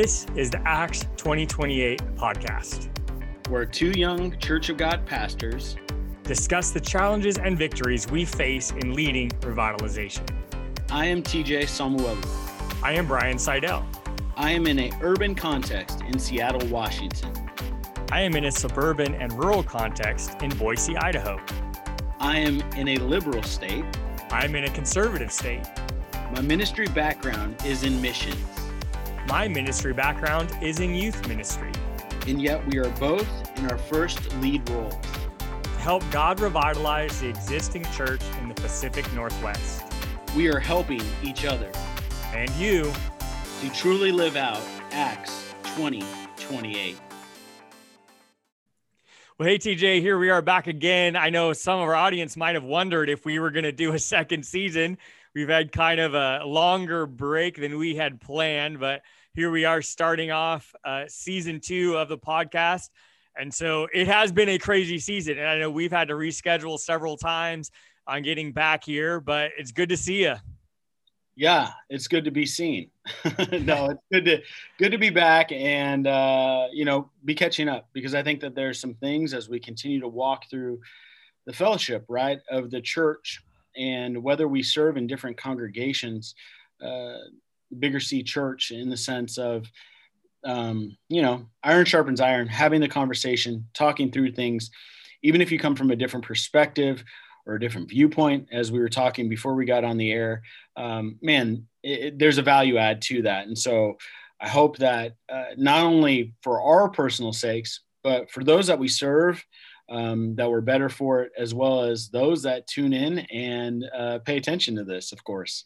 This is the Acts 2028 podcast, where two young Church of God pastors discuss the challenges and victories we face in leading revitalization. I am TJ Samuel. I am Brian Seidel. I am in a urban context in Seattle, Washington. I am in a suburban and rural context in Boise, Idaho. I am in a liberal state. I am in a conservative state. My ministry background is in missions. My ministry background is in youth ministry. And yet we are both in our first lead roles. To help God revitalize the existing church in the Pacific Northwest. We are helping each other. And you. To truly live out Acts 2028. Well, hey, TJ, here we are back again. I know some of our audience might have wondered if we were going to do a second season. We've had kind of a longer break than we had planned, but here we are starting off uh, season two of the podcast. And so it has been a crazy season. And I know we've had to reschedule several times on getting back here, but it's good to see you yeah, it's good to be seen. no, it's good to good to be back and uh, you know be catching up because I think that there's some things as we continue to walk through the fellowship right of the church and whether we serve in different congregations, uh, bigger C church in the sense of um, you know iron sharpens iron, having the conversation, talking through things, even if you come from a different perspective or a different viewpoint, as we were talking before we got on the air, um, man, it, it, there's a value add to that. And so I hope that uh, not only for our personal sakes, but for those that we serve, um, that we're better for it, as well as those that tune in and uh, pay attention to this, of course.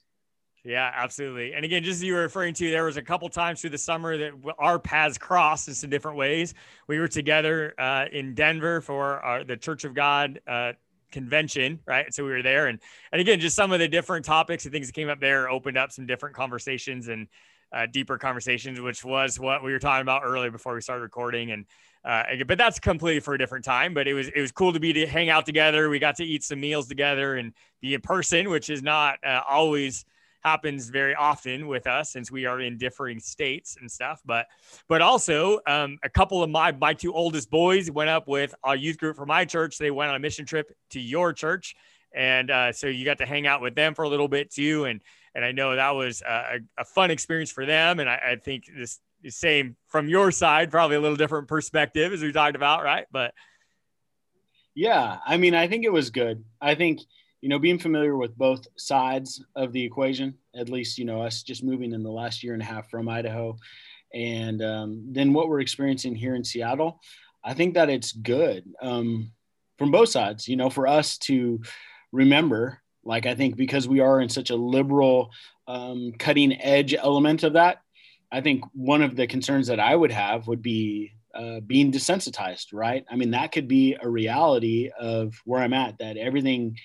Yeah, absolutely. And again, just as you were referring to, there was a couple times through the summer that our paths crossed in some different ways. We were together uh, in Denver for our, the Church of God uh, convention, right? So we were there, and and again, just some of the different topics and things that came up there opened up some different conversations and uh, deeper conversations, which was what we were talking about earlier before we started recording. And uh, but that's completely for a different time. But it was it was cool to be to hang out together. We got to eat some meals together and be in person, which is not uh, always happens very often with us since we are in differing states and stuff. But but also um, a couple of my my two oldest boys went up with a youth group from my church. They went on a mission trip to your church, and uh, so you got to hang out with them for a little bit too. And and I know that was a, a fun experience for them. And I, I think this same from your side, probably a little different perspective as we talked about, right? But yeah, I mean, I think it was good. I think you know, being familiar with both sides of the equation, at least, you know, us just moving in the last year and a half from Idaho, and um, then what we're experiencing here in Seattle, I think that it's good um, from both sides, you know, for us to remember, like, I think because we are in such a liberal, um, cutting edge element of that, I think one of the concerns that I would have would be uh, being desensitized, right? I mean, that could be a reality of where I'm at, that everything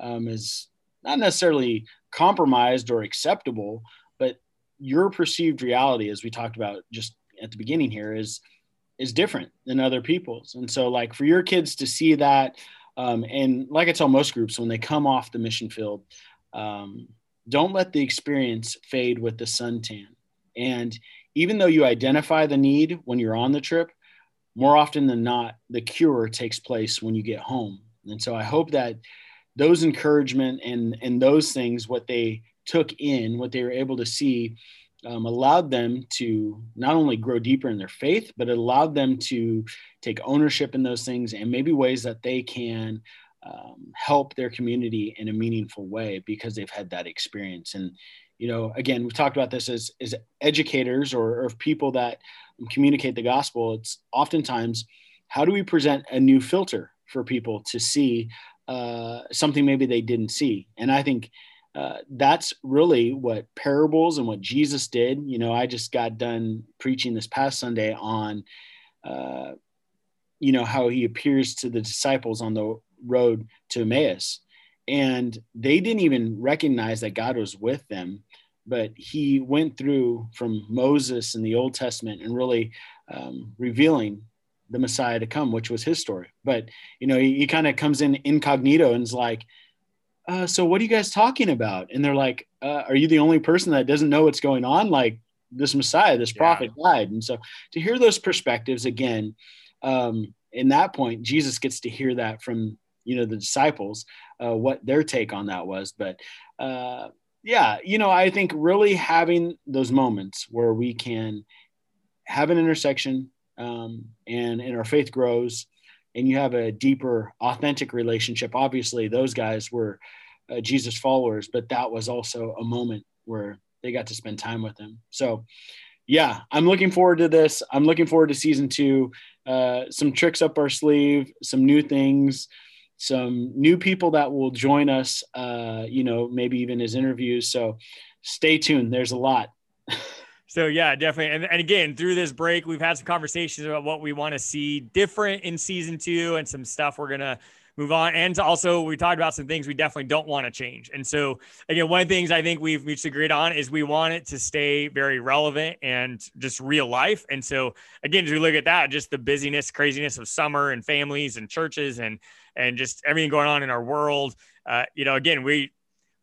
um, is not necessarily compromised or acceptable, but your perceived reality, as we talked about just at the beginning here, is is different than other people's. And so, like for your kids to see that, um, and like I tell most groups when they come off the mission field, um, don't let the experience fade with the suntan. And even though you identify the need when you're on the trip, more often than not, the cure takes place when you get home. And so I hope that those encouragement and and those things what they took in what they were able to see um, allowed them to not only grow deeper in their faith but it allowed them to take ownership in those things and maybe ways that they can um, help their community in a meaningful way because they've had that experience. And you know again we've talked about this as, as educators or, or people that communicate the gospel. It's oftentimes how do we present a new filter for people to see uh, something maybe they didn't see. And I think uh, that's really what parables and what Jesus did. You know, I just got done preaching this past Sunday on, uh, you know, how he appears to the disciples on the road to Emmaus. And they didn't even recognize that God was with them, but he went through from Moses in the Old Testament and really um, revealing the Messiah to come, which was his story. But you know, he, he kind of comes in incognito and is like, uh, "So what are you guys talking about?" And they're like, uh, "Are you the only person that doesn't know what's going on? Like, this Messiah, this prophet yeah. died. And so to hear those perspectives again, um, in that point, Jesus gets to hear that from you know the disciples, uh, what their take on that was. But uh, yeah, you know, I think really having those moments where we can have an intersection um, and and our faith grows, and you have a deeper, authentic relationship. Obviously, those guys were uh, Jesus followers, but that was also a moment where they got to spend time with him. So, yeah, I'm looking forward to this. I'm looking forward to season two. Uh, some tricks up our sleeve, some new things, some new people that will join us. Uh, you know, maybe even as interviews. So, stay tuned. There's a lot. So yeah, definitely. And, and again, through this break, we've had some conversations about what we want to see different in season two and some stuff we're gonna move on. And also, we talked about some things we definitely don't want to change. And so, again, one of the things I think we've mutually agreed on is we want it to stay very relevant and just real life. And so, again, as we look at that, just the busyness, craziness of summer and families and churches and and just everything going on in our world. Uh, you know, again, we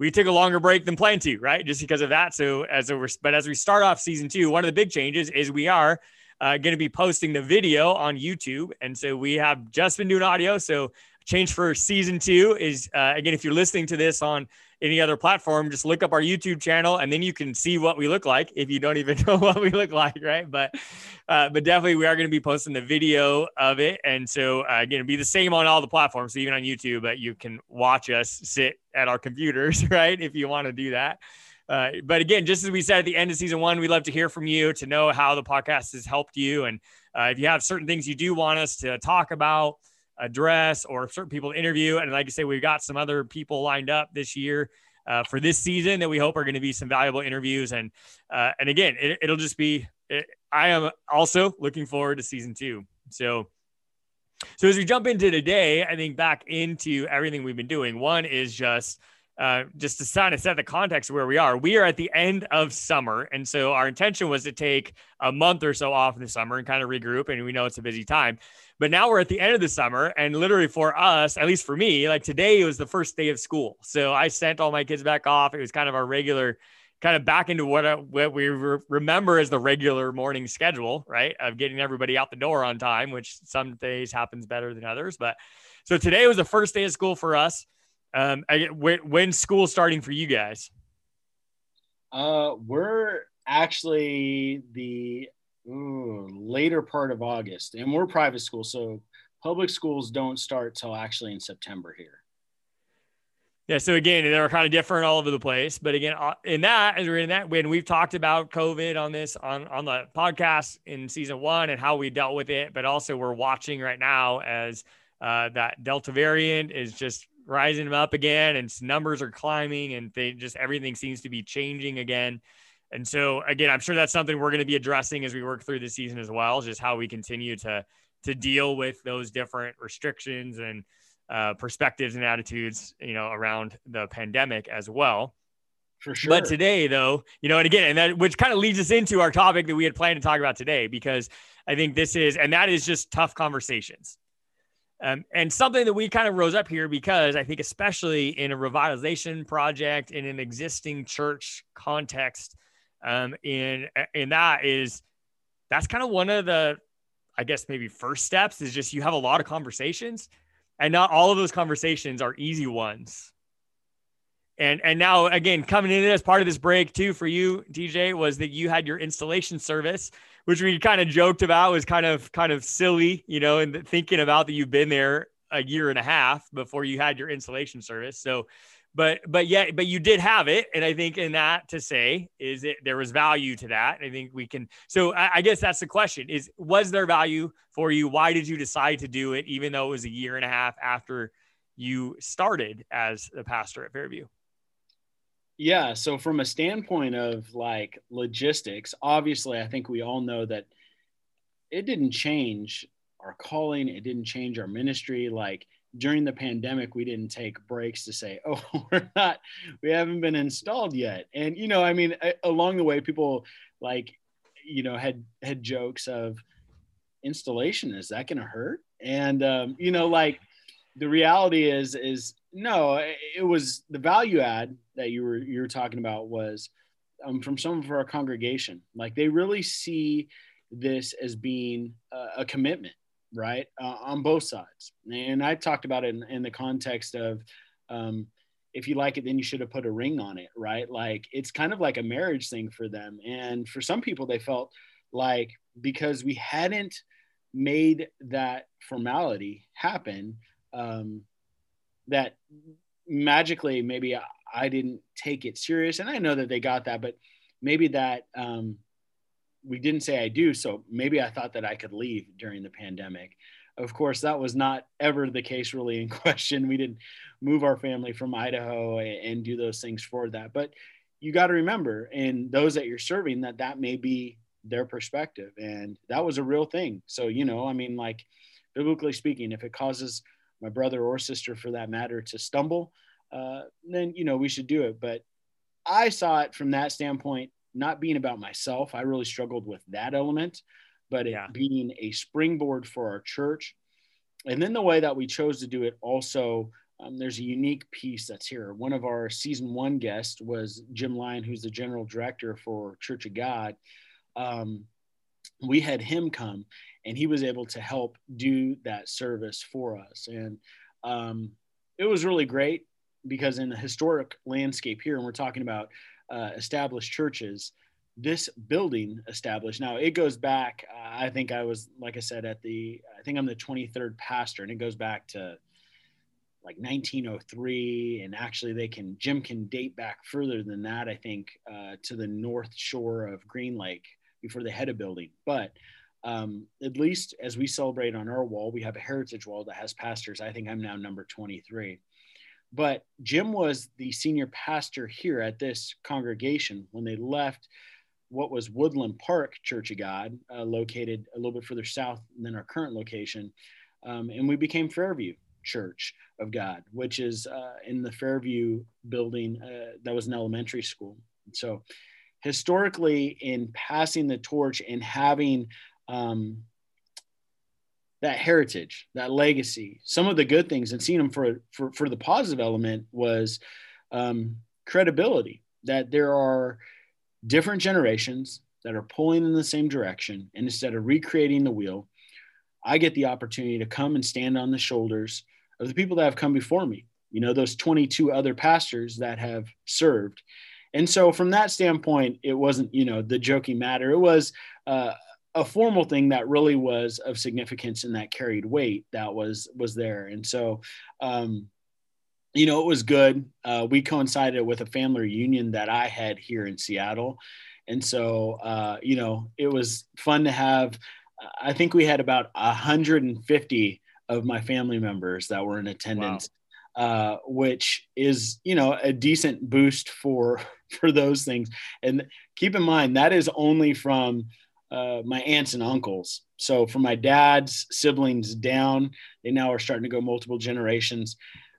we took a longer break than planned to, right? Just because of that. So as a, but as we start off season two, one of the big changes is we are uh, going to be posting the video on YouTube, and so we have just been doing audio. So change for season two is uh, again, if you're listening to this on any other platform, just look up our YouTube channel and then you can see what we look like if you don't even know what we look like, right? But uh, but definitely we are going to be posting the video of it, and so uh, again, be the same on all the platforms, so even on YouTube, but you can watch us sit at our computers, right? If you want to do that. Uh, but again, just as we said at the end of season one, we'd love to hear from you to know how the podcast has helped you, and uh, if you have certain things you do want us to talk about address or certain people to interview. And like I say, we've got some other people lined up this year uh, for this season that we hope are going to be some valuable interviews. And uh, and again, it, will just be. It, I am also looking forward to season two. So. So as we jump into today, I think back into everything we've been doing. One is just uh, just to kind of set the context of where we are. We are at the end of summer. And so our intention was to take a month or so off in the summer and kind of regroup. And we know it's a busy time. But now we're at the end of the summer. And literally for us, at least for me, like today was the first day of school. So I sent all my kids back off. It was kind of our regular, kind of back into what, uh, what we re- remember as the regular morning schedule, right? Of getting everybody out the door on time, which some days happens better than others. But so today was the first day of school for us. Um, I, when, when's school starting for you guys? Uh, we're actually the ooh, later part of August, and we're private school, so public schools don't start till actually in September here. Yeah. So again, they're kind of different all over the place. But again, uh, in that, as we're in that, when we've talked about COVID on this on on the podcast in season one and how we dealt with it, but also we're watching right now as uh, that Delta variant is just rising them up again and numbers are climbing and they just everything seems to be changing again. And so again, I'm sure that's something we're going to be addressing as we work through the season as well, just how we continue to to deal with those different restrictions and uh, perspectives and attitudes, you know, around the pandemic as well. For sure. But today, though, you know, and again, and that which kind of leads us into our topic that we had planned to talk about today, because I think this is, and that is just tough conversations. Um, and something that we kind of rose up here because I think, especially in a revitalization project in an existing church context, um, in in that is that's kind of one of the, I guess maybe first steps is just you have a lot of conversations, and not all of those conversations are easy ones. And and now again coming in as part of this break too for you, TJ, was that you had your installation service which we kind of joked about was kind of kind of silly, you know, and thinking about that you've been there a year and a half before you had your installation service. So, but but yeah, but you did have it, and I think in that to say is it there was value to that. I think we can. So I, I guess that's the question: is was there value for you? Why did you decide to do it, even though it was a year and a half after you started as the pastor at Fairview? Yeah. So, from a standpoint of like logistics, obviously, I think we all know that it didn't change our calling, it didn't change our ministry. Like during the pandemic, we didn't take breaks to say, oh, we're not, we haven't been installed yet. And, you know, I mean, along the way, people like, you know, had had jokes of installation, is that going to hurt? And, um, you know, like, the reality is is no it was the value add that you were you were talking about was um, from some of our congregation. Like they really see this as being a, a commitment, right, uh, on both sides. And I talked about it in, in the context of um, if you like it, then you should have put a ring on it, right? Like it's kind of like a marriage thing for them. And for some people, they felt like because we hadn't made that formality happen, um, that magically maybe I didn't take it serious. And I know that they got that, but maybe that um, we didn't say I do. So maybe I thought that I could leave during the pandemic. Of course, that was not ever the case really in question. We didn't move our family from Idaho and do those things for that. But you got to remember, and those that you're serving, that that may be their perspective. And that was a real thing. So, you know, I mean, like biblically speaking, if it causes my brother or sister for that matter to stumble, uh, then, you know, we should do it. But I saw it from that standpoint, not being about myself. I really struggled with that element, but yeah. it being a springboard for our church. And then the way that we chose to do it also, um, there's a unique piece that's here. One of our season one guests was Jim Lyon, who's the general director for Church of God um, we had him come and he was able to help do that service for us. And um, it was really great because in the historic landscape here, and we're talking about uh, established churches, this building established. Now it goes back. Uh, I think I was, like I said, at the. I think I'm the 23rd pastor, and it goes back to like 1903 and actually they can jim can date back further than that i think uh, to the north shore of green lake before they had a building. But um, at least as we celebrate on our wall, we have a heritage wall that has pastors. I think I'm now number 23. But Jim was the senior pastor here at this congregation when they left what was Woodland Park Church of God, uh, located a little bit further south than our current location. Um, and we became Fairview Church of God, which is uh, in the Fairview building uh, that was an elementary school. So historically in passing the torch and having um, that heritage, that legacy, some of the good things and seeing them for, for, for the positive element was um, credibility that there are different generations that are pulling in the same direction. And instead of recreating the wheel, I get the opportunity to come and stand on the shoulders of the people that have come before me. You know, those 22 other pastors that have served and so from that standpoint, it wasn't, you know, the joking matter. It was uh, a formal thing that really was of significance and that carried weight that was was there. And so um, you know, it was good. Uh, we coincided with a family reunion that I had here in Seattle. And so, uh, you know, it was fun to have. I think we had about 150 of my family members that were in attendance uh, which is you know a decent boost for for those things. And keep in mind that is only from uh, my aunts and uncles. So from my dad's siblings down, they now are starting to go multiple generations.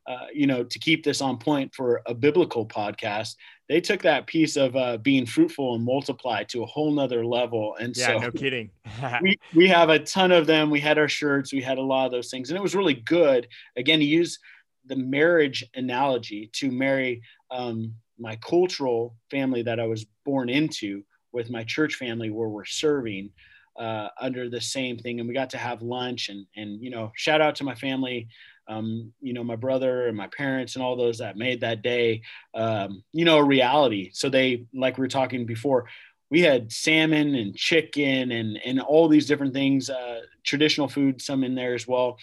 Uh, you know, to keep this on point for a biblical podcast, they took that piece of uh, being fruitful and multiply to a whole nother level. And yeah, so, no kidding. we we have a ton of them. We had our shirts, we had a lot of those things, and it was really good. Again, to use the marriage analogy to marry um, my cultural family that I was born into with my church family where we're serving uh, under the same thing. And we got to have lunch and, and, you know, shout out to my family, um, you know, my brother and my parents and all those that made that day, um, you know, a reality. So they, like we were talking before, we had salmon and chicken and, and all these different things, uh, traditional food, some in there as well.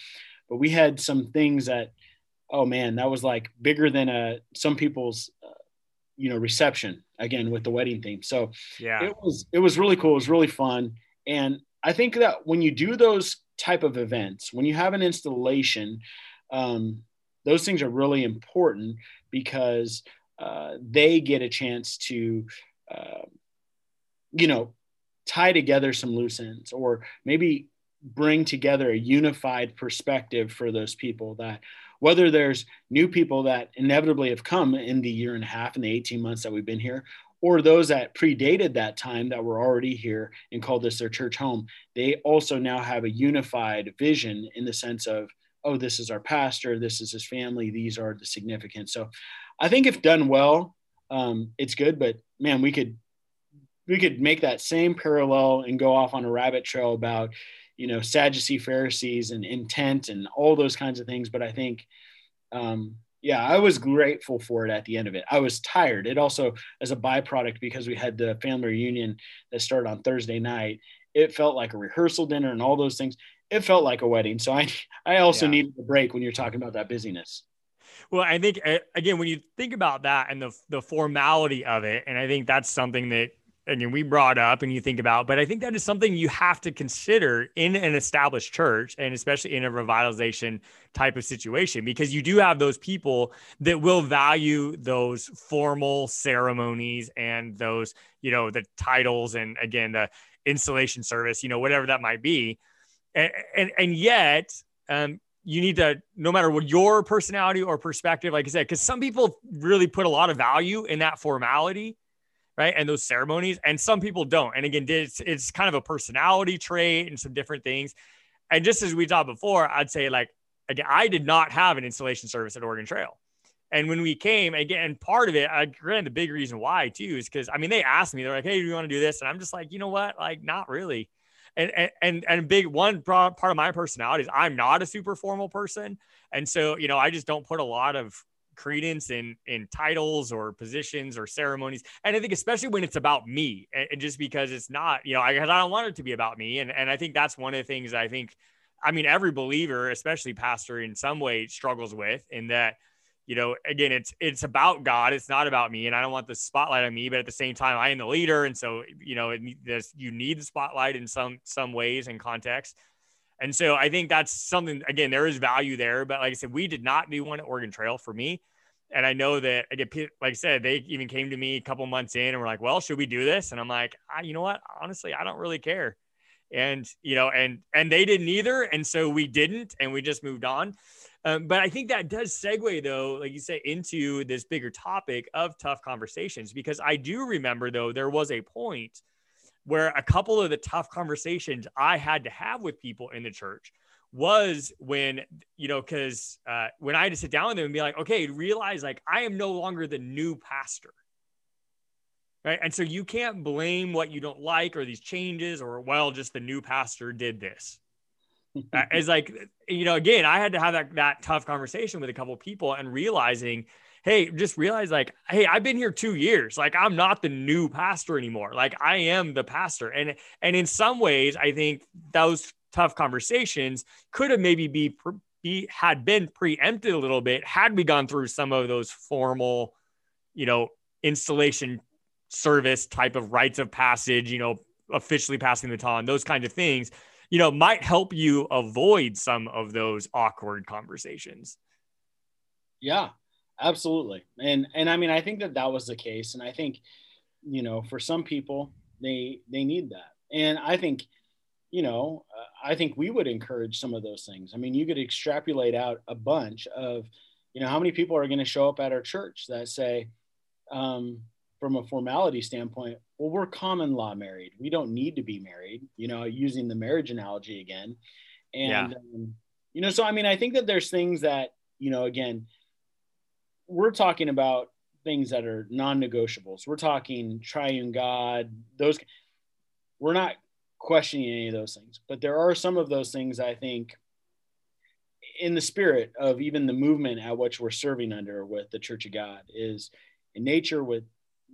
But we had some things that, oh man, that was like bigger than a, uh, some people's, you know, reception again with the wedding theme. So yeah, it was, it was really cool. It was really fun. And I think that when you do those type of events, when you have an installation, um, those things are really important because uh, they get a chance to, uh, you know, tie together some loose ends or maybe bring together a unified perspective for those people that whether there's new people that inevitably have come in the year and a half and the 18 months that we've been here, or those that predated that time that were already here and called this their church home, they also now have a unified vision in the sense of, oh, this is our pastor, this is his family, these are the significant. So I think if done well, um, it's good, but man, we could we could make that same parallel and go off on a rabbit trail about you know Sadducee Pharisees and intent and all those kinds of things. But I think um, yeah, I was grateful for it at the end of it. I was tired. It also, as a byproduct, because we had the family reunion that started on Thursday night, it felt like a rehearsal dinner and all those things. It felt like a wedding. So I, I also yeah. needed a break when you're talking about that busyness. Well, I think again, when you think about that and the the formality of it, and I think that's something that again we brought up and you think about but i think that is something you have to consider in an established church and especially in a revitalization type of situation because you do have those people that will value those formal ceremonies and those you know the titles and again the installation service you know whatever that might be. And and, and yet um, you need to no matter what your personality or perspective like i said because some people really put a lot of value in that formality right? And those ceremonies, and some people don't. And again, it's it's kind of a personality trait and some different things. And just as we talked before, I'd say like again, I did not have an installation service at Oregon Trail. And when we came, again, part of it, I granted the big reason why too is because I mean they asked me, they're like, "Hey, do you want to do this?" And I'm just like, you know what, like not really. And and and big one part of my personality is I'm not a super formal person, and so you know I just don't put a lot of credence in in titles or positions or ceremonies. And i think especially when it's about me and, and just because it's not you know I, I don't want it to be about me. And and i think that's one of the things i think i mean every believer especially pastor in some way struggles with in that you know again it's it's about god. It's not about me. And i don't want the spotlight on me but at the same time i am the leader. And so you know it, you need the spotlight in some some ways and context and so I think that's something, again, there is value there. But like I said, we did not do one at Oregon Trail for me. And I know that, like I said, they even came to me a couple months in and were like, well, should we do this? And I'm like, you know what? Honestly, I don't really care. And, you know, and, and they didn't either. And so we didn't, and we just moved on. Um, but I think that does segue, though, like you say, into this bigger topic of tough conversations, because I do remember, though, there was a point where a couple of the tough conversations I had to have with people in the church was when, you know, because uh, when I had to sit down with them and be like, okay, realize like I am no longer the new pastor. Right. And so you can't blame what you don't like or these changes or, well, just the new pastor did this. It's like, you know, again, I had to have that, that tough conversation with a couple people and realizing hey, just realize like, hey, I've been here two years. Like I'm not the new pastor anymore. Like I am the pastor. And and in some ways, I think those tough conversations could have maybe be, be had been preempted a little bit had we gone through some of those formal, you know, installation service type of rites of passage, you know, officially passing the baton, those kinds of things, you know, might help you avoid some of those awkward conversations. Yeah, absolutely. And and i mean i think that that was the case. And i think you know for some people they they need that. And i think you know uh, i think we would encourage some of those things. I mean you could extrapolate out a bunch of you know how many people are going to show up at our church that say um, from a formality standpoint well we're common law married. We don't need to be married you know using the marriage analogy again. And yeah. um, you know so i mean i think that there's things that you know again we're talking about things that are non-negotiables. We're talking triune God. Those we're not questioning any of those things, but there are some of those things I think in the spirit of even the movement at which we're serving under with the Church of God is in nature with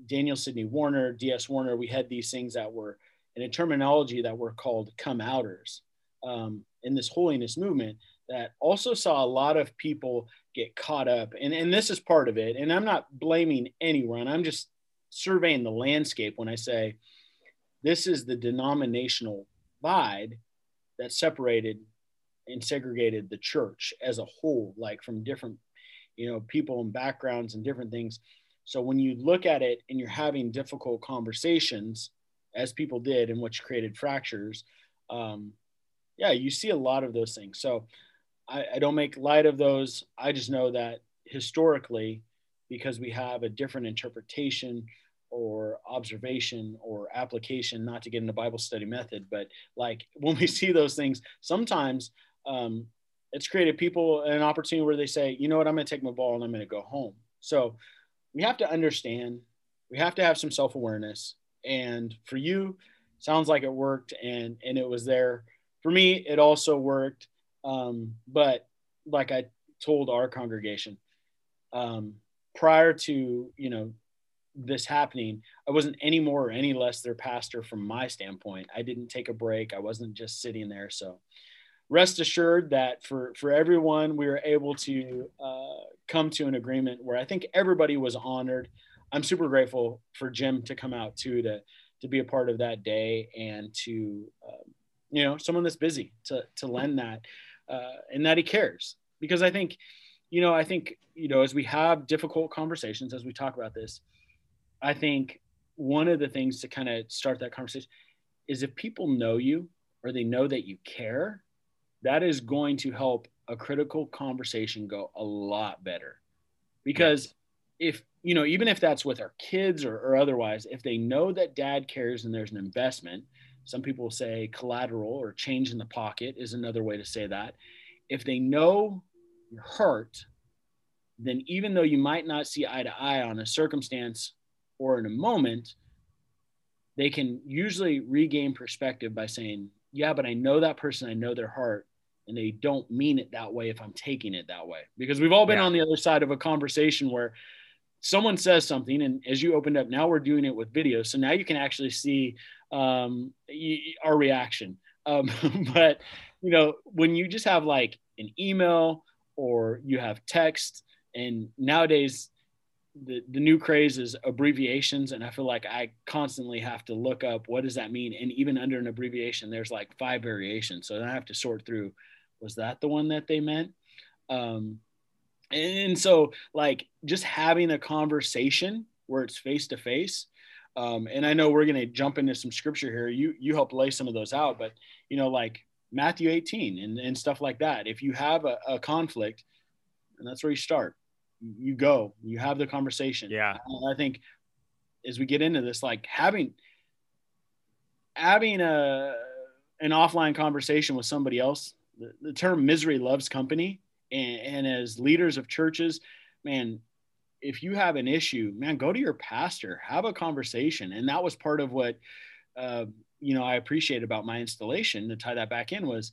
Daniel Sidney Warner, D.S. Warner. We had these things that were in a terminology that were called come outers um, in this holiness movement that also saw a lot of people get caught up. And, and this is part of it. And i'm not blaming anyone. I'm just surveying the landscape when i say this is the denominational divide that separated and segregated the church as a whole like from different you know people and backgrounds and different things. So when you look at it and you're having difficult conversations as people did and which created fractures um, yeah you see a lot of those things. So I, I don't make light of those. I just know that historically, because we have a different interpretation or observation or application, not to get into Bible study method, but like when we see those things, sometimes um, it's created people an opportunity where they say, you know what, I'm going to take my ball and I'm going to go home. So we have to understand, we have to have some self awareness. And for you, sounds like it worked and and it was there. For me, it also worked. Um, but like I told our congregation, um, prior to you know this happening, I wasn't any more or any less their pastor from my standpoint. I didn't take a break. I wasn't just sitting there. So rest assured that for for everyone, we were able to uh, come to an agreement where I think everybody was honored. I'm super grateful for Jim to come out too to to be a part of that day and to um, you know someone that's busy to to lend that uh, and that he cares because I think you know I think you know as we have difficult conversations as we talk about this I think one of the things to kind of start that conversation is if people know you or they know that you care, that is going to help a critical conversation go a lot better. Because if, you know, even if that's with our kids or, or otherwise, if they know that dad cares and there's an investment, some people say collateral or change in the pocket is another way to say that. If they know your heart, then even though you might not see eye to eye on a circumstance or in a moment, they can usually regain perspective by saying, Yeah, but I know that person, I know their heart, and they don't mean it that way if I'm taking it that way. Because we've all been yeah. on the other side of a conversation where someone says something, and as you opened up, now we're doing it with video. So now you can actually see um, our reaction. Um, but, you know, when you just have like an email or you have text, and nowadays the, the new craze is abbreviations and i feel like i constantly have to look up what does that mean and even under an abbreviation there's like five variations so i have to sort through was that the one that they meant um, and so like just having a conversation where it's face to face and i know we're going to jump into some scripture here you you help lay some of those out but you know like matthew 18 and, and stuff like that if you have a, a conflict and that's where you start you go, you have the conversation. Yeah. I think as we get into this, like having having a an offline conversation with somebody else, the, the term misery loves company. And, and as leaders of churches, man, if you have an issue, man, go to your pastor, have a conversation. And that was part of what, uh, you know, I appreciate about my installation to tie that back in was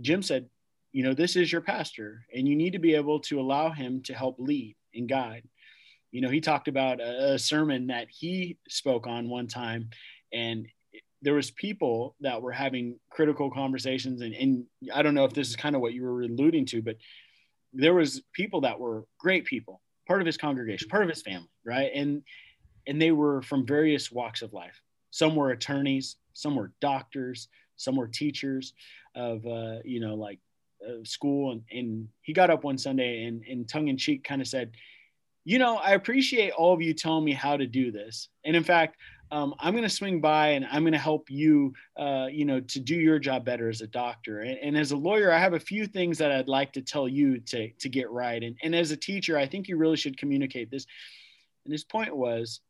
Jim said, you know, this is your pastor, and you need to be able to allow him to help lead and guide. You know, he talked about a, a sermon that he spoke on one time, and there was people that were having critical conversations, and, and I don't know if this is kind of what you were alluding to, but there was people that were great people, part of his congregation, part of his family, right? And and they were from various walks of life. Some were attorneys, some were doctors, some were teachers of uh, you know like uh, school and, and he got up one Sunday and, and tongue in cheek kind of said, you know, I appreciate all of you telling me how to do this. And in fact, um, I'm going to swing by and I'm going to help you, uh, you know, to do your job better as a doctor. And, and, as a lawyer, I have a few things that I'd like to tell you to, to get right. And, and as a teacher, I think you really should communicate this. And his point was,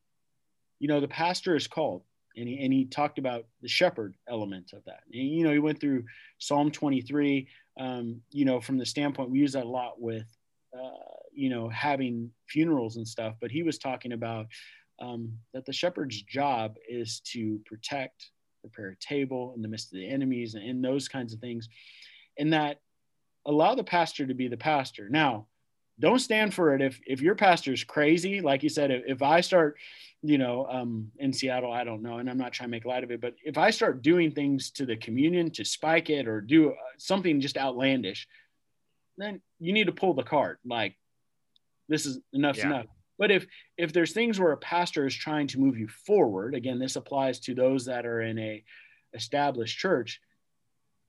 you know, the pastor is called. And he, and he talked about the shepherd element of that. And, you know, he went through Psalm 23, um, you know, from the standpoint, we use that a lot with, uh, you know, having funerals and stuff. But he was talking about um, that the shepherd's job is to protect, prepare a table in the midst of the enemies, and, and those kinds of things, and that allow the pastor to be the pastor. Now, don't stand for it if if your pastor's crazy. Like you said, if, if I start you know, um, in Seattle, I don't know, and I'm not trying to make light of it, but if I start doing things to the communion to spike it or do uh, something just outlandish, then you need to pull the card. Like, this is enough's yeah. enough. But if if there's things where a pastor is trying to move you forward, again, this applies to those that are in a established church.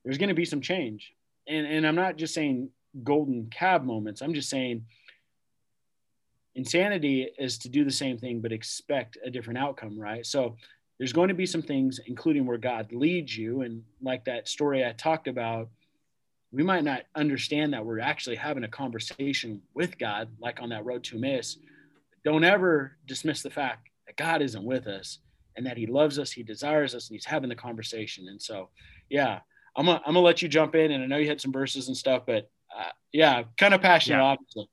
There's going to be some change, and and I'm not just saying golden calf moments. I'm just saying insanity is to do the same thing but expect a different outcome right so there's going to be some things including where god leads you and like that story i talked about we might not understand that we're actually having a conversation with god like on that road to Emmaus. Don't ever dismiss the fact that god isn't with us and that he loves us he desires us and he's having the conversation and so yeah i'm gonna, I'm gonna let you jump in and i know you had some verses and stuff but uh, yeah kind of passionate yeah. obviously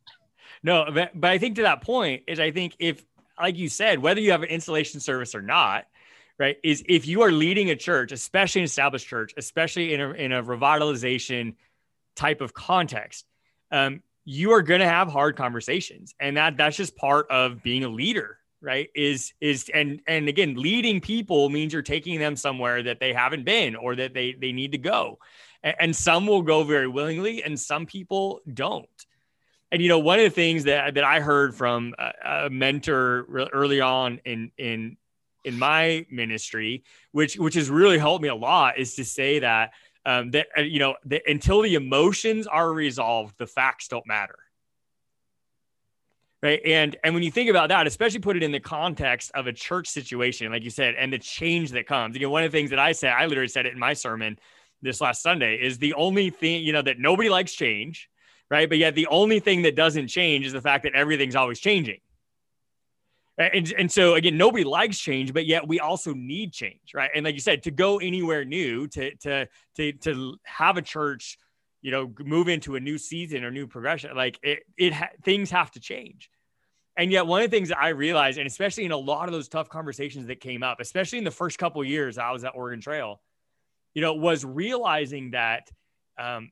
no, but, but I think to that point is I think if, like you said, whether you have an installation service or not, right? Is if you are leading a church, especially an established church, especially in a, in a revitalization type of context, um, you are going to have hard conversations, and that that's just part of being a leader, right? Is is and and again, leading people means you're taking them somewhere that they haven't been or that they they need to go, and, and some will go very willingly, and some people don't. And you know, one of the things that that I heard from a, a mentor early on in in in my ministry, which which has really helped me a lot, is to say that um, that uh, you know that until the emotions are resolved, the facts don't matter. Right. And and when you think about that, especially put it in the context of a church situation, like you said, and the change that comes. Again, one of the things that I said, I literally said it in my sermon this last Sunday, is the only thing, you know, that nobody likes change, right? But yet the only thing that doesn't change is the fact that everything's always changing. And, and so again, nobody likes change, but yet we also need change, right? And like you said, to go anywhere new, to to to to have a church, you know, move into a new season or new progression, like it, it ha- things have to change. And yet, one of the things that I realized, and especially in a lot of those tough conversations that came up, especially in the first couple years I was at Oregon Trail, you know, was realizing that um,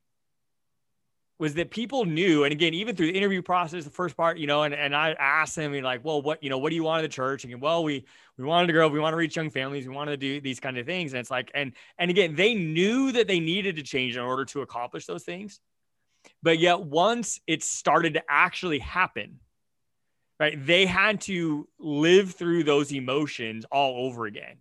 was that people knew, and again, even through the interview process, the first part, you know, and, and I asked them, like, well, what, you know, what do you want of the church? And well, we we wanted to grow, we want to reach young families, we wanted to do these kind of things. And it's like, and and again, they knew that they needed to change in order to accomplish those things. But yet once it started to actually happen, right, they had to live through those emotions all over again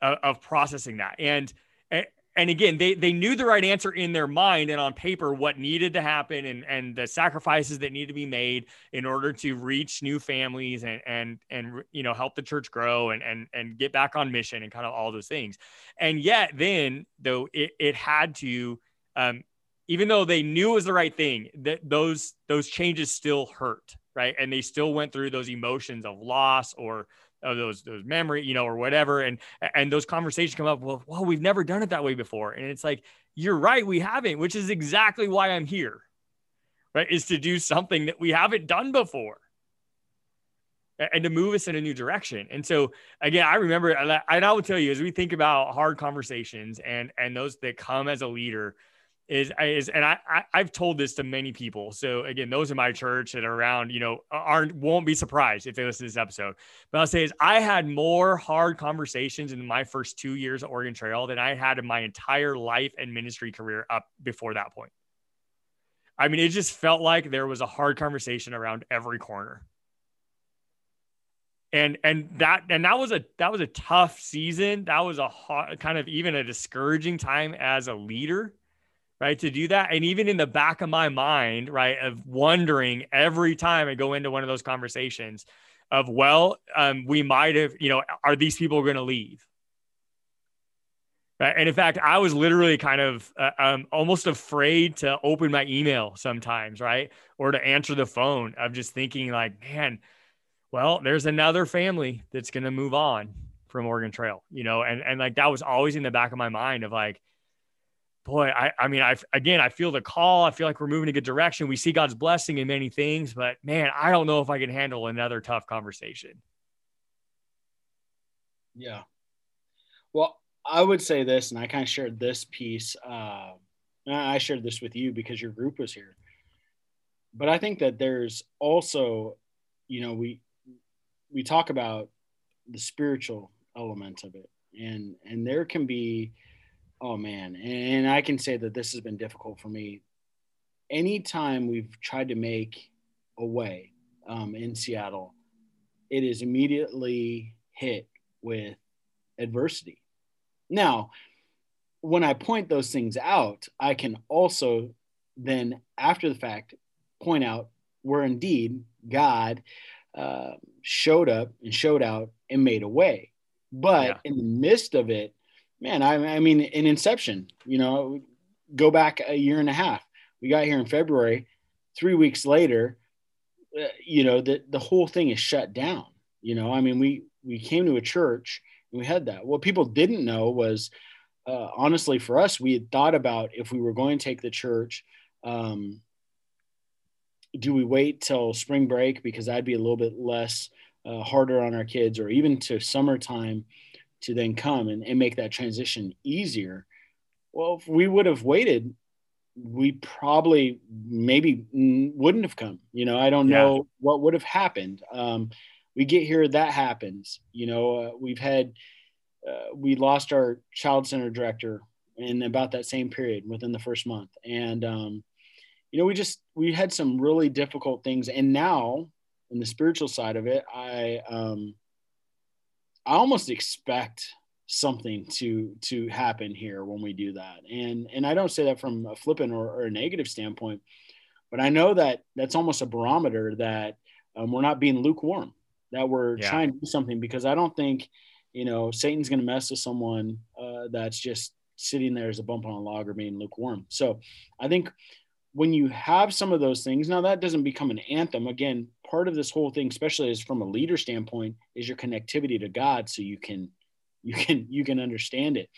of, of processing that. And eh, and again, they they knew the right answer in their mind and on paper what needed to happen and and the sacrifices that need to be made in order to reach new families and and and you know help the church grow and and and get back on mission and kind of all those things. And yet then though it, it had to um, even though they knew it was the right thing, that those those changes still hurt, right? And they still went through those emotions of loss or of those those memory, you know, or whatever. And and those conversations come up. Well, well, we've never done it that way before, and it's like you're right, we haven't, which is exactly why I'm here, right? Is to do something that we haven't done before. And to move us in a new direction. And so again, I remember, and I will tell you, as we think about hard conversations and and those that come as a leader, is is and I, I have told this to many people. So again, those in my church that are around, you know, aren't won't be surprised if they listen to this episode. But I'll say is I had more hard conversations in my first two years at Oregon Trail than I had in my entire life and ministry career up before that point. I mean, it just felt like there was a hard conversation around every corner. And and that and that was a that was a tough season. That was a hard, kind of even a discouraging time as a leader right to do that and even in the back of my mind right of wondering every time i go into one of those conversations of well um, we might have you know are these people going to leave? Right and in fact i was literally kind of uh, um, almost afraid to open my email sometimes right or to answer the phone of just thinking like man well there's another family that's going to move on from oregon trail you know and and like that was always in the back of my mind of like boy, I, I mean, I, again, I feel the call. I feel like we're moving in a good direction. We see God's blessing in many things, but man, I don't know if I can handle another tough conversation. Yeah. Well, I would say this, and I kind of shared this piece. Uh, I shared this with you because your group was here. But I think that there's also, you know, we we talk about the spiritual element of it, and and there can be Oh man, and I can say that this has been difficult for me. Anytime we've tried to make a way um, in Seattle, it is immediately hit with adversity. Now, when I point those things out, I can also then, after the fact, point out where indeed God uh, showed up and showed out and made a way. But yeah. in the midst of it, man, I, I mean, in Inception, you know, go back a year and a half. We got here in February. Three weeks later, uh, you know, the the whole thing is shut down. You know, I mean, we we came to a church and we had that. What people didn't know was, uh, honestly, for us, we had thought about if we were going to take the church. Um, do we wait till spring break because that'd be a little bit less uh, harder on our kids or even to summertime to then come and, and make that transition easier well if we would have waited we probably maybe wouldn't have come you know? I don't yeah. know what would have happened. Um, we get here that happens you know? Uh, we've had uh, we lost our child center director in about that same period within the first month. And um, you know we just we had some really difficult things. And now in the spiritual side of it i um, i almost expect something to to happen here when we do that and and i don't say that from a flippant or, or a negative standpoint but i know that that's almost a barometer that um, we're not being lukewarm that we're yeah. trying to do something because i don't think you know satan's going to mess with someone uh, that's just sitting there as a bump on a log or being lukewarm so i think when you have some of those things now that doesn't become an anthem. Again part of this whole thing especially is from a leader standpoint is your connectivity to god so you can you can you can understand it.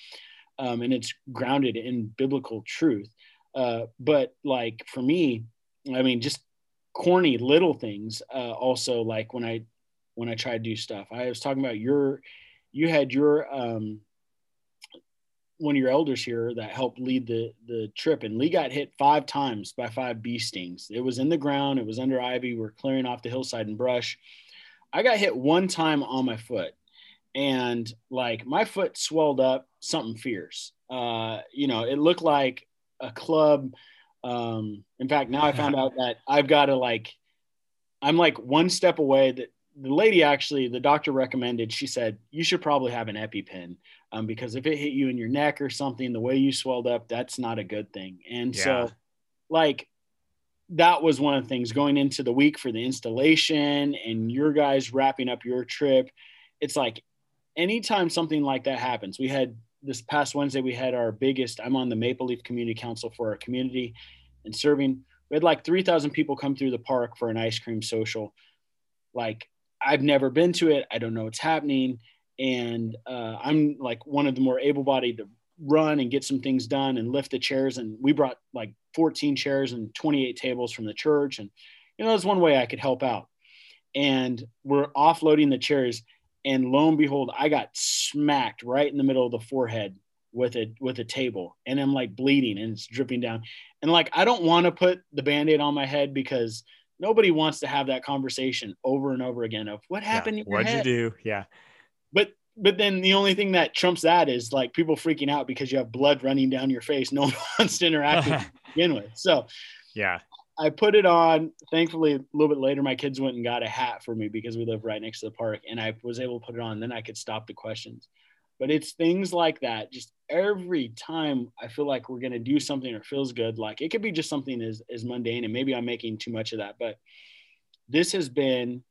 Um, and it's grounded in biblical truth. Uh, but like for me i mean just corny little things uh, also like when i when i try to do stuff. I was talking about your you had your um, one of your elders here that helped lead the the trip and lee got hit five times by five bee stings it was in the ground it was under ivy we're clearing off the hillside and brush i got hit one time on my foot and like my foot swelled up something fierce. Uh, you know, it looked like a club. Um, in fact, now I found out that I've got to like, I'm like one step away. That the lady actually, the doctor recommended. She said you should probably have an EpiPen um, because if it hit you in your neck or something, the way you swelled up, that's not a good thing. And yeah. so, like, that was one of the things going into the week for the installation and your guys wrapping up your trip. It's like anytime something like that happens, we had this past Wednesday, we had our biggest, I'm on the Maple Leaf Community Council for our community and serving. We had like 3,000 people come through the park for an ice cream social. Like, I've never been to it. I don't know what's happening. And uh, I'm like one of the more able bodied to run and get some things done and lift the chairs. And we brought like 14 chairs and 28 tables from the church. And, you know, that's one way I could help out. And we're offloading the chairs and lo and behold, I got smacked right in the middle of the forehead with a with a table, and I'm like bleeding and it's dripping down. And like I don't want to put the band-aid on my head because nobody wants to have that conversation over and over again of what happened. Yeah. What'd head? you do? Yeah. But but then the only thing that trumps that is like people freaking out because you have blood running down your face. No one wants to interact with begin with. So yeah, I put it on. Thankfully, a little bit later, my kids went and got a hat for me because we live right next to the park, and I was able to put it on. Then I could stop the questions. But it's things like that. Just every time I feel like we're gonna do something or feels good, like it could be just something as as mundane, and maybe I'm making too much of that. But this has been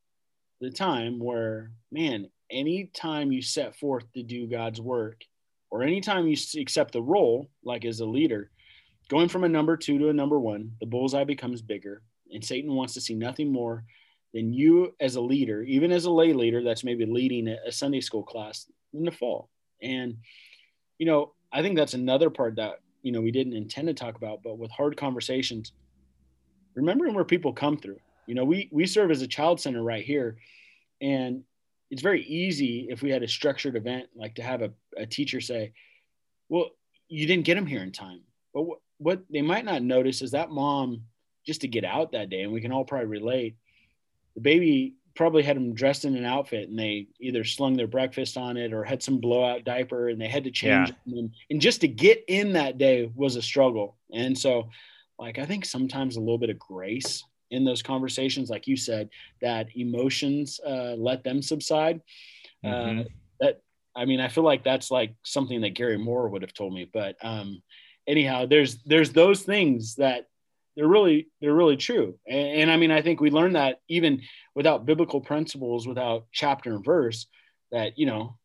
the time where, man, anytime you set forth to do God's work, or anytime you accept the role, like as a leader, Going from a number two to a number one, the bullseye becomes bigger, and Satan wants to see nothing more than you as a leader, even as a lay leader that's maybe leading a Sunday school class in the fall. And, you know, I think that's another part that, you know, we didn't intend to talk about, but with hard conversations, remembering where people come through. You know, we we serve as a child center right here, and it's very easy if we had a structured event like to have a, a teacher say, "Well, you didn't get them here in time." But what they might not notice is that mom just to get out that day, and we can all probably relate. The baby probably had them dressed in an outfit, and they either slung their breakfast on it or had some blowout diaper, and they had to change. Yeah. And, and just to get in that day was a struggle. And so, like I think sometimes a little bit of grace in those conversations, like you said, that emotions uh, let them subside. Uh, mm-hmm. Uh, that I mean, I feel like that's like something that Gary Moore would have told me, but um, anyhow, there's there's those things that they're really they're really true. And, and I mean, I think we learn that even without biblical principles, without chapter and verse, that you know,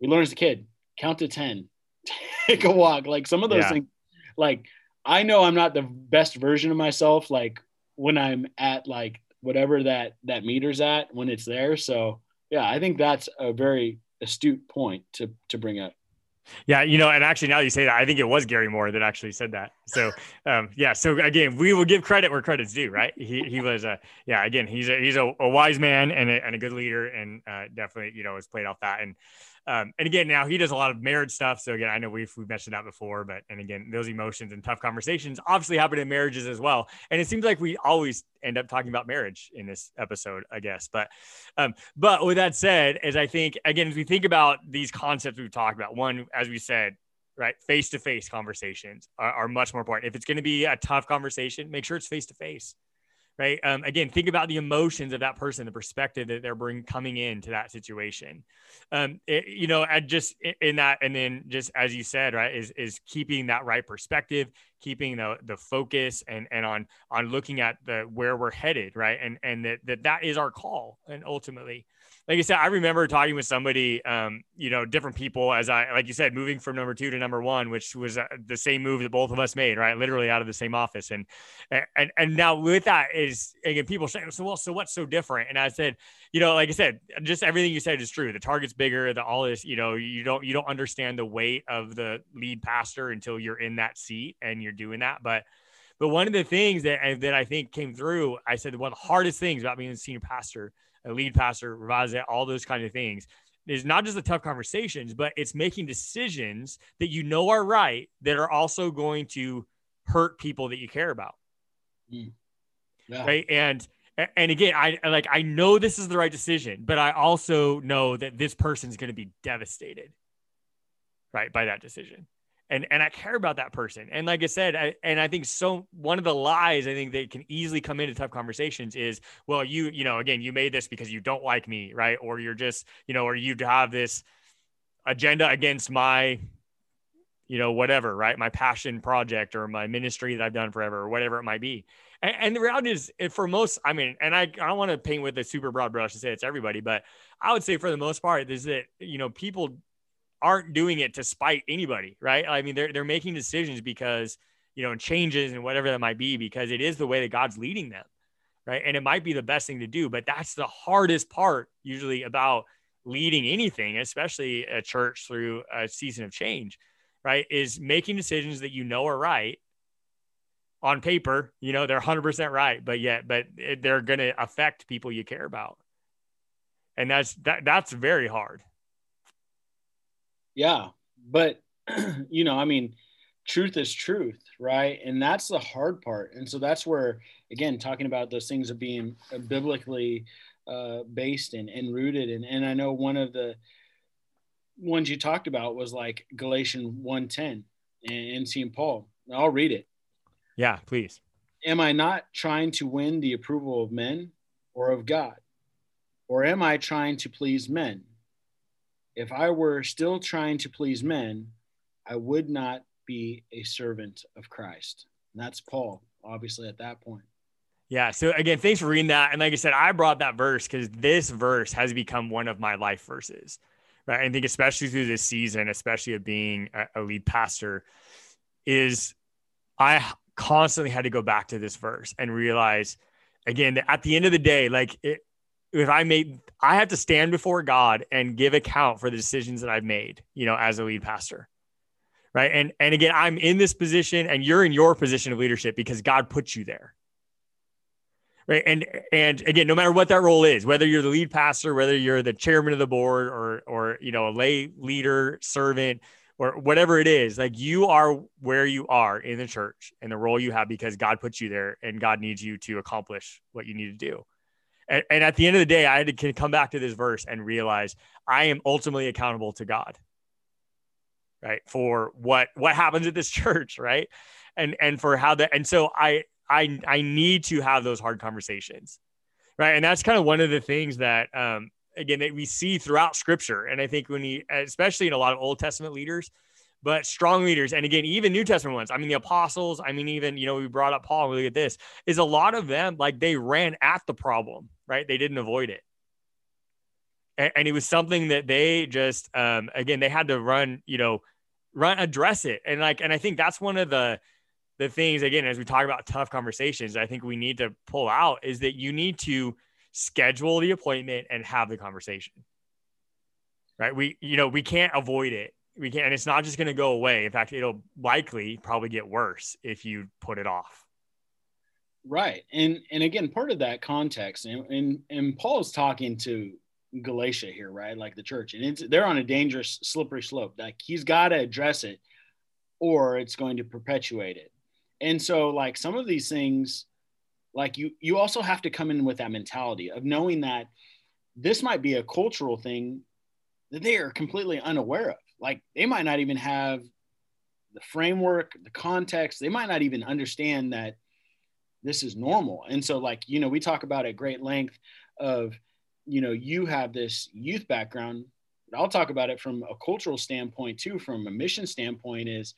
we learn as a kid, count to ten, take a walk. Like some of those yeah. things, like I know I'm not the best version of myself. Like when I'm at like whatever that that meter's at when it's there. So yeah, I think that's a very astute point to to bring up. Yeah, you know, and actually now you say that, I think it was Gary Moore that actually said that. So, um, yeah. So again, we will give credit where credit's due, right? He, he was a, yeah, again, he's a, he's a, a wise man and a, and a good leader and uh, definitely, you know, has played off that. And um, and again, now he does a lot of marriage stuff. So again, I know we've, we've mentioned that before, but, and again, those emotions and tough conversations obviously happen in marriages as well. And it seems like we always end up talking about marriage in this episode, I guess. But, um, but with that said, as I think, again, as we think about these concepts we've talked about, one, as we said, right, face to face conversations are, are much more important. If it's going to be a tough conversation, make sure it's face to face right? Um, again, think about the emotions of that person, the perspective that they're bringing coming into that situation. Um, it, you know, and just in that, and then just as you said, right, is is keeping that right perspective, keeping the the focus, and and on on looking at the where we're headed, right, and and that that that is our call, and ultimately like I said, I remember talking with somebody, um, you know, different people as I, like you said, moving from number two to number one, which was uh, the same move that both of us made, right? Literally out of the same office. And, and, and now with that is again, people saying, so, well, so what's so different? And I said, you know, like I said, just everything you said is true. The target's bigger, the all this, you know, you don't, you don't understand the weight of the lead pastor until you're in that seat and you're doing that. But, but one of the things that, that I think came through, I said, one of the hardest things about being a senior pastor a lead passer, revise it, all those kind of things. Is not just the tough conversations, but it's making decisions that you know are right that are also going to hurt people that you care about. Mm. Yeah. Right. And and again, I like I know this is the right decision, but I also know that this person's going to be devastated, right, by that decision and and I care about that person. And like I said, I, and I think so. One of the lies I think that can easily come into tough conversations is, well, you you know, again, you made this because you don't like me, right? Or you're just you know, or you have this agenda against my you know whatever right my passion project or my ministry that i've done forever or whatever it might be and, and the reality is for most i mean and i, I don't want to paint with a super broad brush and say it's everybody but i would say for the most part is that you know people aren't doing it to spite anybody, right? I mean, they're they're making decisions because you know changes and whatever that might be because it is the way that God's leading them, right? And it might be the best thing to do, but that's the hardest part usually about leading anything, especially a church through a season of change, right? Is making decisions that you know are right on paper, you know, they're 100% right, but yet, but they're going to affect people you care about. And that's that that's very hard. Yeah. But, you know, I mean, truth is truth, right? And that's the hard part. And so that's where, again, talking about those things of being uh, biblically uh, based and, and rooted. And, and I know one of the ones you talked about was like Galatians 1.10 and, and St. Paul. I'll read it. Yeah, please. Am I not trying to win the approval of men or of God? Or am I trying to please men? If I were still trying to please men, I would not be a servant of Christ. And that's Paul, obviously, at that point. Yeah. So again, thanks for reading that. And like I said, I brought that verse because this verse has become one of my life verses. Right. I think especially through this season, especially of being a, lead pastor, is I constantly had to go back to this verse and realize again that at the end of the day, like it, if I made, I have to stand before God and give account for the decisions that I've made, you know, as a lead pastor. Right. And, and again, I'm in this position and you're in your position of leadership because God put you there. Right. And, and again, no matter what that role is, whether you're the lead pastor, whether you're the chairman of the board or, or, you know, a lay leader, servant, or whatever it is, like you are where you are in the church and the role you have because God put you there and God needs you to accomplish what you need to do. And, and at the end of the day, I had to come back to this verse and realize I am ultimately accountable to God, right? For what what happens at this church, right? And and for how that and so I I I need to have those hard conversations, right? And that's kind of one of the things that um, again that we see throughout Scripture, and I think when you, especially in a lot of Old Testament leaders, but strong leaders, and again, even New Testament ones. I mean, the apostles. I mean, even you know, we brought up Paul. Look at this. Is a lot of them like they ran at the problem, right? They didn't avoid it, and, and it was something that they just, um, again, they had to run. You know, run address it, and like, and I think that's one of the the things again as we talk about tough conversations. I think we need to pull out is that you need to schedule the appointment and have the conversation right we you know we can't avoid it we can't, and it's not just going to go away. In fact, it'll likely probably get worse if you put it off. Right. And, and again, part of that context and, and, and Paul's talking to Galatia here, right? Like the church, and it's, they're on a dangerous, slippery slope. Like he's got to address it, or it's going to perpetuate it. And so, like some of these things, like you, you also have to come in with that mentality of knowing that this might be a cultural thing that they are completely unaware of. Like they might not even have the framework, the context. They might not even understand that this is normal. And so, like you know, we talk about at great length of you know you have this youth background but i'll talk about it from a cultural standpoint too from a mission standpoint is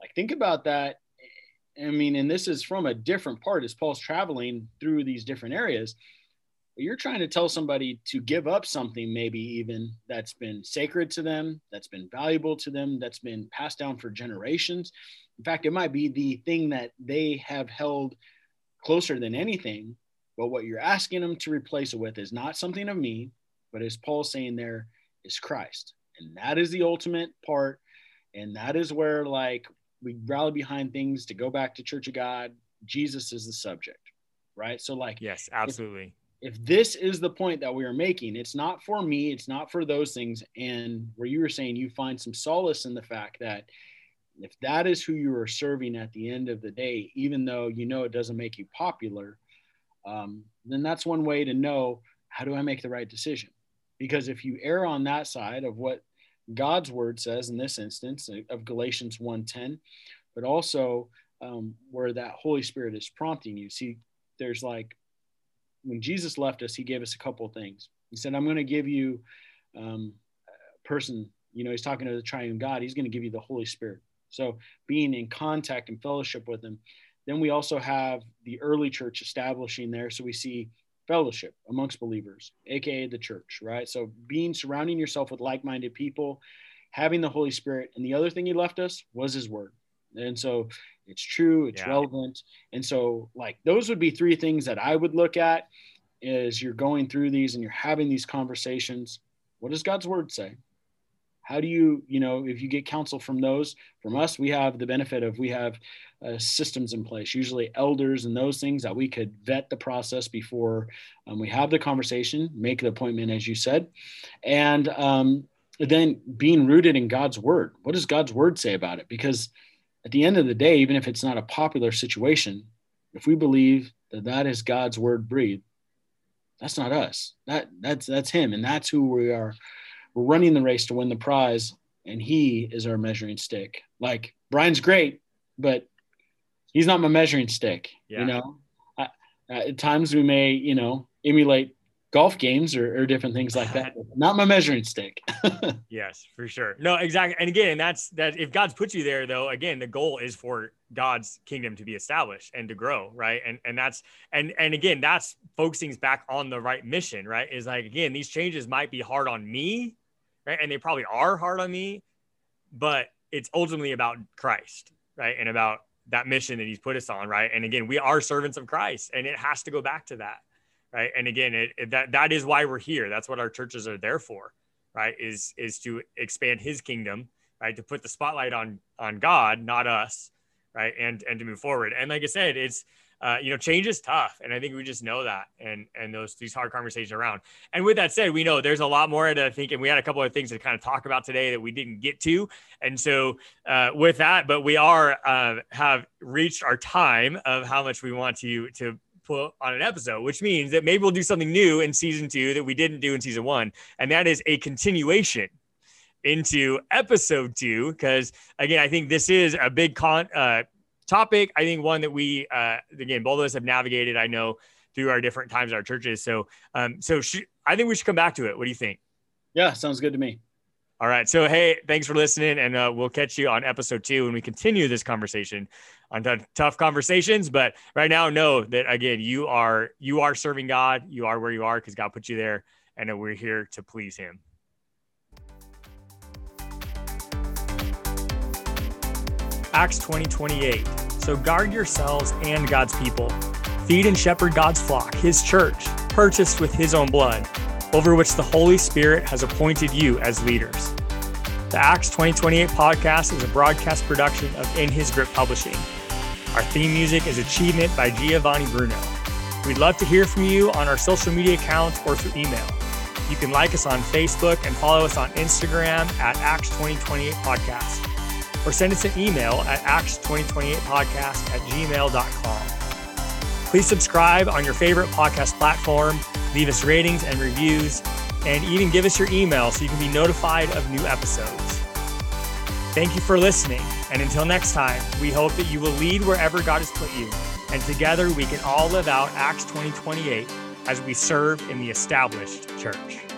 like think about that i mean and this is from a different part as paul's traveling through these different areas you're trying to tell somebody to give up something maybe even that's been sacred to them that's been valuable to them that's been passed down for generations in fact it might be the thing that they have held closer than anything but what you're asking them to replace it with is not something of me, but as Paul's saying there, is Christ. And that is the ultimate part. And that is where like we rally behind things to go back to Church of God. Jesus is the subject, right? So like yes, absolutely. If, this is the point that we are making, it's not for me, it's not for those things. And where you were saying you find some solace in the fact that if that is who you are serving at the end of the day, even though you know it doesn't make you popular, um, then that's one way to know how do I make the right decision. Because if you err on that side of what God's word says in this instance of Galatians 1:10, but also um, where that Holy Spirit is prompting you. See, there's like when Jesus left us, he gave us a couple of things. He said, I'm going to give you um, a person, you know, he's talking to the triune God, he's going to give you the Holy Spirit. So being in contact and fellowship with him then we also have the early church establishing there. So we see fellowship amongst believers, aka the church, right? So being surrounding yourself with like minded people, having the Holy Spirit. And the other thing he left us was his word. And so it's true, it's yeah. relevant. And so, like, those would be three things that I would look at as you're going through these and you're having these conversations. What does God's word say? how do you you know if you get counsel from those from us we have the benefit of we have uh, systems in place usually elders and those things that we could vet the process before um, we have the conversation make the appointment as you said and um, then being rooted in god's word what does god's word say about it because at the end of the day even if it's not a popular situation if we believe that that is god's word breathed that's not us that that's that's him and that's who we are we're running the race to win the prize, and he is our measuring stick. Like Brian's great, but he's not my measuring stick. Yeah. You know, I, at times we may, you know, emulate golf games or, or different things like that. Not my measuring stick. yes, for sure. No, exactly. And again, that's that if God's put you there though, again, the goal is for God's kingdom to be established and to grow, right? And and that's and and again, that's focusing back on the right mission, right? Is like again, these changes might be hard on me right? And they probably are hard on me, but it's ultimately about Christ, right? And about that mission that he's put us on, right? And again, we are servants of Christ, and it has to go back to that, right? And again, it, it, that that is why we're here. That's what our churches are there for, right? Is is to expand His kingdom, right? To put the spotlight on on God, not us, right? And and to move forward. And like I said, it's uh, you know, change is tough, and I think we just know that, and and those these hard conversations around. And with that said, we know there's a lot more to think, and we had a couple of things to kind of talk about today that we didn't get to. And so, uh, with that, but we are uh, have reached our time of how much we want to to put on an episode, which means that maybe we'll do something new in season two that we didn't do in season one, and that is a continuation into episode two because again i think this is a big con uh, topic. I think one that we, uh, again, both of us have navigated. I know through our different times, our churches. So, um, so sh- I think we should come back to it. What do you think? Yeah, sounds good to me. All right. So, hey, thanks for listening, and uh, we'll catch you on episode two when we continue this conversation on t- tough conversations. But right now, know that again, you are you are serving God. You are where you are because God put you there, and we're here to please Him. Acts 20 28. So guard yourselves and God's people. Feed and shepherd God's flock, his church, purchased with his own blood, over which the Holy Spirit has appointed you as leaders. The Acts 2028 podcast is a broadcast production of In His Grip Publishing. Our theme music is Achievement by Giovanni Bruno. We'd love to hear from you on our social media accounts or through email. You can like us on Facebook and follow us on Instagram at Acts 2028 Podcast. Or send us an email at acts2028podcast at gmail.com. Please subscribe on your favorite podcast platform, leave us ratings and reviews, and even give us your email so you can be notified of new episodes. Thank you for listening. And until next time, we hope that you will lead wherever God has put you. And together we can all live out Acts 2028 as we serve in the established church.